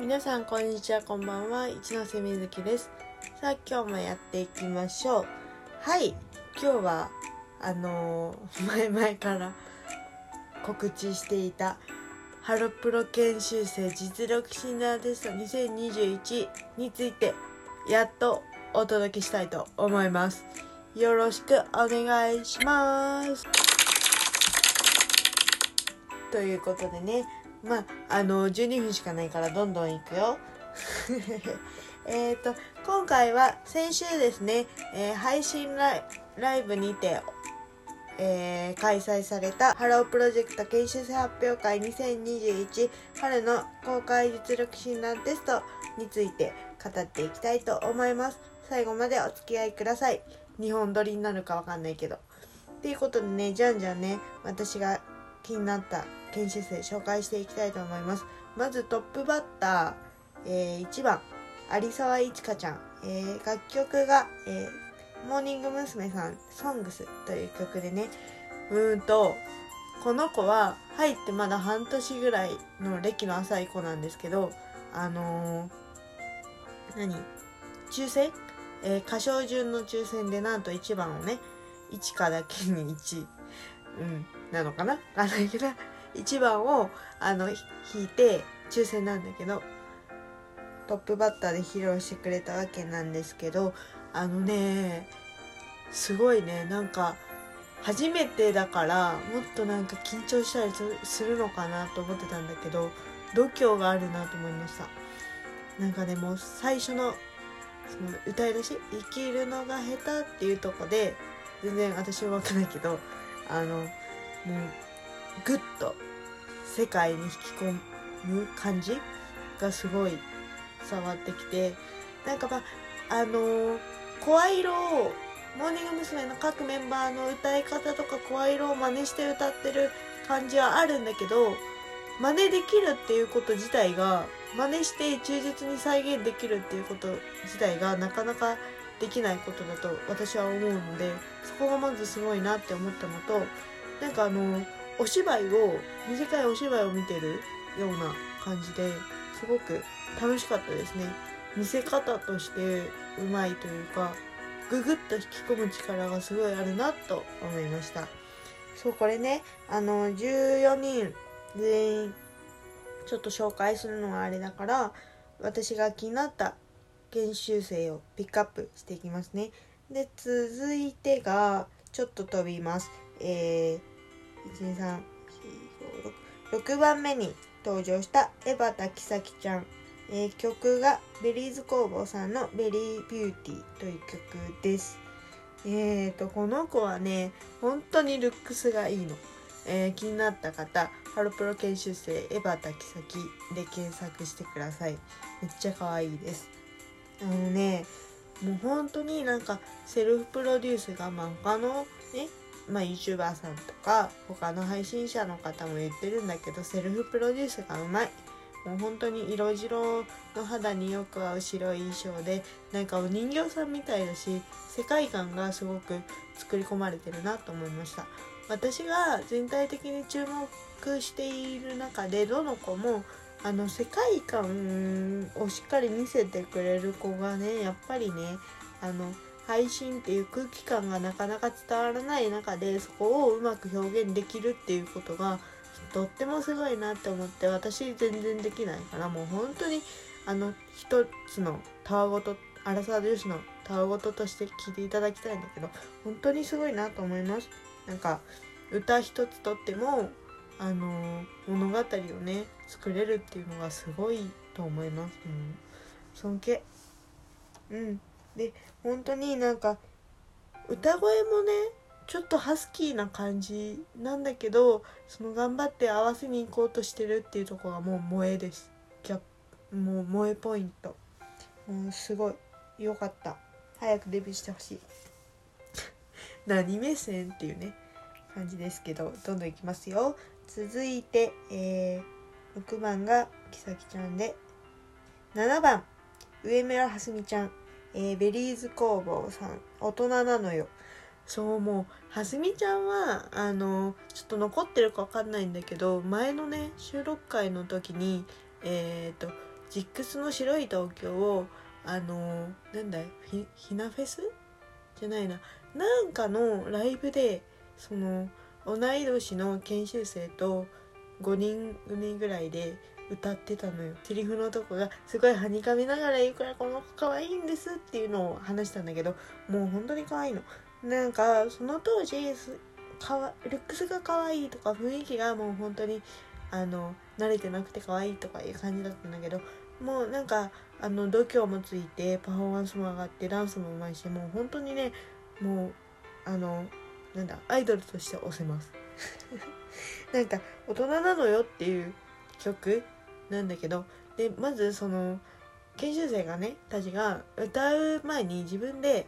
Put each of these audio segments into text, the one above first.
皆さんこんにちはこんばんは。一ノ瀬みずきです。さあ今日もやっていきましょう。はい。今日はあのー前々から告知していたハロプロ研修生実力診断テスト2021についてやっとお届けしたいと思います。よろしくお願いします。ということでねまああの12分しかないからどんどんいくよ。えっと今回は先週ですね、えー配信ライブにてえー開催されたハロープロジェクト研修生発表会2021春の公開実力診断テストについて語っていきたいと思います。最後までお付き合いください。日本撮りになるかわかんないけど。ということでねじゃんじゃんね私が気になった研修生紹介していきたいと思います。まずトップバッター、えー1番有沢いちかちゃん、えー楽曲が、えーモーニング娘。さん「ソングスという曲でね。うーんとこの子は入ってまだ半年ぐらいの歴の浅い子なんですけどあのー何？抽選、えー歌唱順の抽選でなんと1番をね1かだけに1うん。なのかな？わかんないけど 1番をあの弾いて抽選なんだけどトップバッターで披露してくれたわけなんですけどあのねすごいね。なんか初めてだからもっとなんか緊張したりするのかなと思ってたんだけど度胸があるなと思いました。なんかでも最初のその歌い出し「生きるのが下手」っていうとこで全然私は分かんないけどあのもうグッと世界に引き込む感じがすごい伝わってきてなんかまああの声色をモーニング娘。の各メンバーの歌い方とか声色を真似して歌ってる感じはあるんだけど真似できるっていうこと自体が真似して忠実に再現できるっていうこと自体がなかなかできないことだと私は思うのでそこがまずすごいなって思ったのとなんかあのお芝居を短いお芝居を見てるような感じですごく楽しかったですね。見せ方としてうまいというかググッと引き込む力がすごいあるなと思いました。そうこれねあの14人全員ちょっと紹介するのはあれだから私が気になった研修生をピックアップしていきますねで続いてがちょっと飛びますえー、12345 6番目に登場したエバタキサキちゃんえー曲が Berryz工房さんの「 VERY BEAUTY」という曲です。えーとこの子はね本当にルックスがいいの。えー気になった方ハロプロ研修生エヴァタキサキで検索してください。めっちゃ可愛いです。あのねもう本当になんかセルフプロデュースがまあ他のねまあ YouTuber さんとか他の配信者の方も言ってるんだけどセルフプロデュースがうまい。もう本当に色白の肌によく合う白い衣装でなんかお人形さんみたいだし世界観がすごく作り込まれてるなと思いました私が全体的に注目している中でどの子もあの世界観をしっかり見せてくれる子がねやっぱりねあの配信っていう空気感がなかなか伝わらない中でそこをうまく表現できるっていうことがとってもすごいなって思って私全然できないからもう本当にあの一つのたわごとアラサー女子のたわごととして聞いていただきたいんだけど本当にすごいなと思います。なんか歌一つとってもあの物語をね作れるっていうのがすごいと思います、うん、尊敬。うん。で本当になんか歌声もねちょっとハスキーな感じなんだけどその頑張って合わせに行こうとしてるっていうところがもう萌えです。ギャもう萌えポイント。もうすごい良かった。早くデビューしてほしい。何目線っていうね感じですけどどんどんいきますよ。続いて、えー、6番がきさきちゃんで7番上村はすみちゃん、えーベリーズ工房さん。大人なのよ。そうもうはすみちゃんはあのちょっと残ってるかわかんないんだけど前のね収録会の時にえっ、とジックスの白い東京をあのなんだひひなフェス？じゃないな。なんかのライブでその同い年の研修生と5人組ぐらいで歌ってたのよ。セリフのとこがすごいはにかみながら言うからこの子可愛いんですっていうのを話したんだけどもう本当に可愛いの。なんかその当時かわルックスが可愛いとか雰囲気がもう本当にあの慣れてなくて可愛いとかいう感じだったんだけどもうなんかあの度胸もついてパフォーマンスも上がってダンスもうまいしもう本当にねもうあのなんだアイドルとして推せます。なんか大人なのよっていう曲なんだけどでまずその研修生がねたちが歌う前に自分で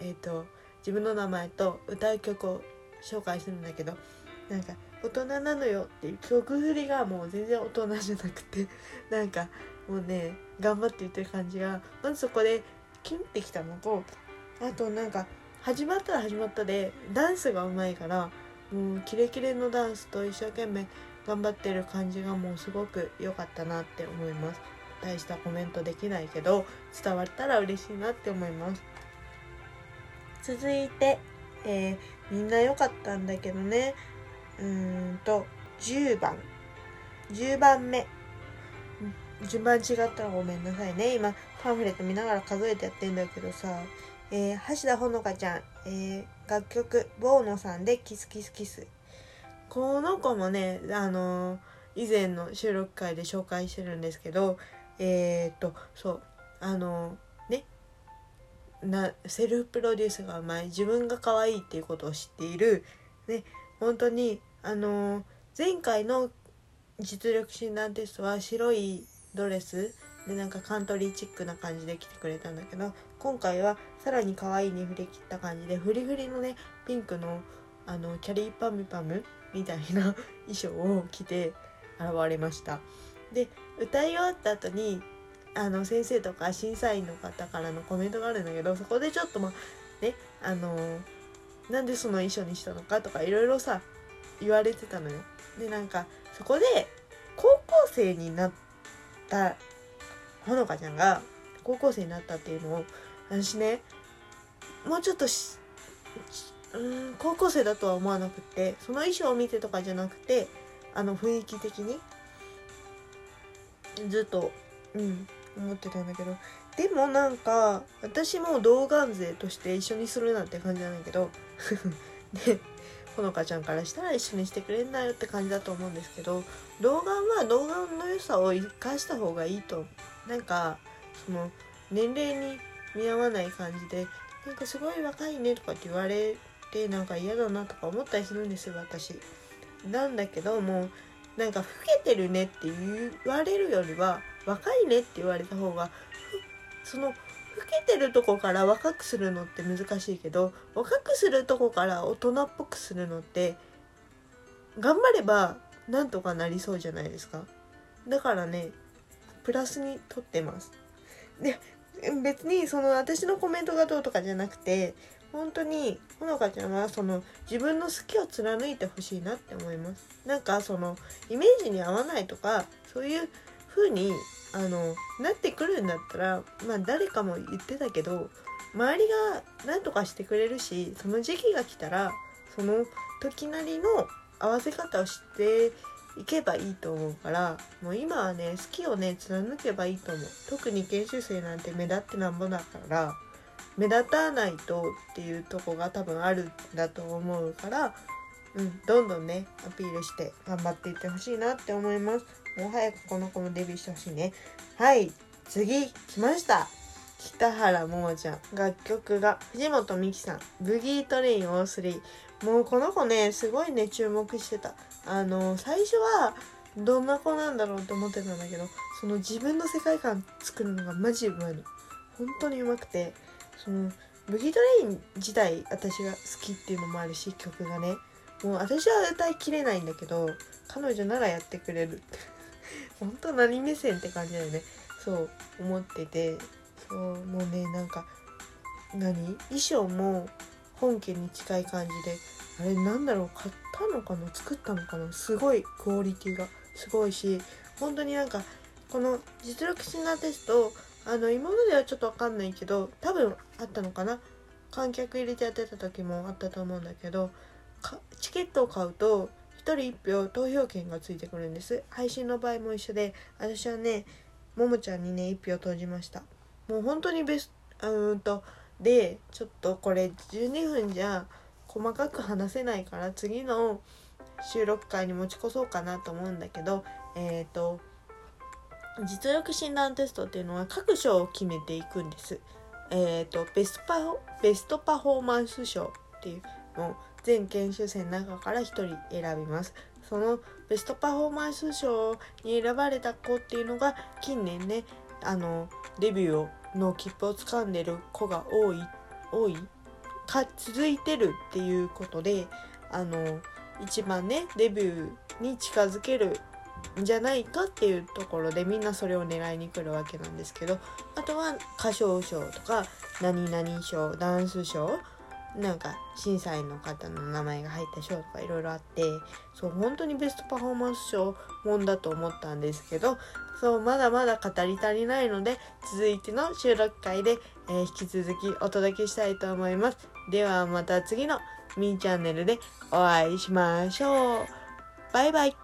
えっ、ー、と自分の名前と歌う曲を紹介するんだけどなんか大人なのよっていう曲振りがもう全然大人じゃなくて なんかもうね頑張って言ってる感じがまずそこでキュンってきたのとあとなんか始まったら始まったでダンスがうまいからもうキレキレのダンスと一生懸命頑張ってる感じがもうすごく良かったなって思います。大したコメントできないけど伝わったら嬉しいなって思います。続いて、えー、みんな良かったんだけどね。うーんと10番10番目順番違ったらごめんなさいね。今パンフレット見ながら数えてやってんだけどさ、えー、橋田ほのかちゃん、えー、楽曲「ボーノさんでキスキスキス」この子もねあのー、以前の収録回で紹介してるんですけどえっとそうあのねなセルフプロデュースがうまい自分が可愛いっていうことを知っているね本当にあの前回の実力診断テストは白いドレスでなんかカントリーチックな感じで来てくれたんだけど今回はさらに可愛いに振り切った感じでフリフリのねピンクのあのキャリーパムパムみたいな 衣装を着て現れました。で歌い終わった後にあの先生とか審査員の方からのコメントがあるんだけどそこでちょっとまあねあのなんでその衣装にしたのかとかいろいろさ言われてたのよ。でなんかそこで高校生になったほのかちゃんが高校生になったっていうのを私ねもうちょっとうん高校生だとは思わなくってその衣装を見てとかじゃなくてあの雰囲気的にずっとうん思ってたんだけど。でもなんか私も童顔勢として一緒にするなんて感じなんだけど でほのかちゃんからしたら一緒にしてくれんなよって感じだと思うんですけど童顔は童顔の良さを生かした方がいいとなんかその年齢に見合わない感じでなんかすごい若いねとかって言われてなんか嫌だなとか思ったりするんですよ私。なんだけどもなんか老けてるねって言われるよりは若いねって言われた方がその老けてるとこから若くするのって難しいけど若くするとこから大人っぽくするのって頑張ればなんとかなりそうじゃないですかだからねプラスにとってますで別にその私のコメントがどうとかじゃなくて本当にほのかちゃんはその自分の好きを貫いてほしいなって思います。なんかそのイメージに合わないとかそういう風にあのなってくるんだったらまあ誰かも言ってたけど周りが何とかしてくれるしその時期が来たらその時なりの合わせ方をしていけばいいと思うからもう今はね好きをね貫けばいいと思う。特に研修生なんて目立ってなんぼだから目立たないとっていうとこが多分あるんだと思うからうんどんどんねアピールして頑張っていってほしいなって思います。もう早くこの子もデビューしてほしいね。はい次来ました。北原桃ちゃん楽曲が。藤本美貴さん「ブギートレイン O3」もうこの子ねすごいね注目してた。あの最初はどんな子なんだろうって思ってたんだけどその自分の世界観作るのがマジうまいの。本当にうまくてそのブギートレイン自体私が好きっていうのもあるし曲がね。もう私は歌いきれないんだけど彼女ならやってくれる。本当何目線って感じだよね。そう思ってて。そうもうねなんか何？衣装も本家に近い感じであれなんだろう買ったのかな？作ったのかな？すごいクオリティがすごいし本当になんかこの実力診断テストあの今まではちょっと分かんないけど多分あったのかな？観客入れてやってた時もあったと思うんだけどチケットを買うと1人1票投票権がついてくるんです。配信の場合も一緒で私はねももちゃんにね1票投じました。もう本当にベストうんとでちょっとこれ12分じゃ細かく話せないから次の収録会に持ち越そうかなと思うんだけどえっ、ー、と実力診断テストっていうのは各賞を決めていくんです。えっ、ー、とベストパフベストパフォーマンス賞っていうのを全研修生の中から1人選びます。そのベストパフォーマンス賞に選ばれた子っていうのが近年ねあのデビューの切符をつかんでる子が多い多い？か続いてるっていうことであの一番ねデビューに近づけるんじゃないかっていうところでみんなそれを狙いに来るわけなんですけどあとは歌唱賞とか何々賞ダンス賞なんか審査員の方の名前が入った賞とかいろいろあってそう本当にベストパフォーマンス賞もんだと思ったんですけどそうまだまだ語り足りないので続いての収録会で、えー、引き続きお届けしたいと思います。ではまた次のみーチャンネルでお会いしましょう。バイバイ。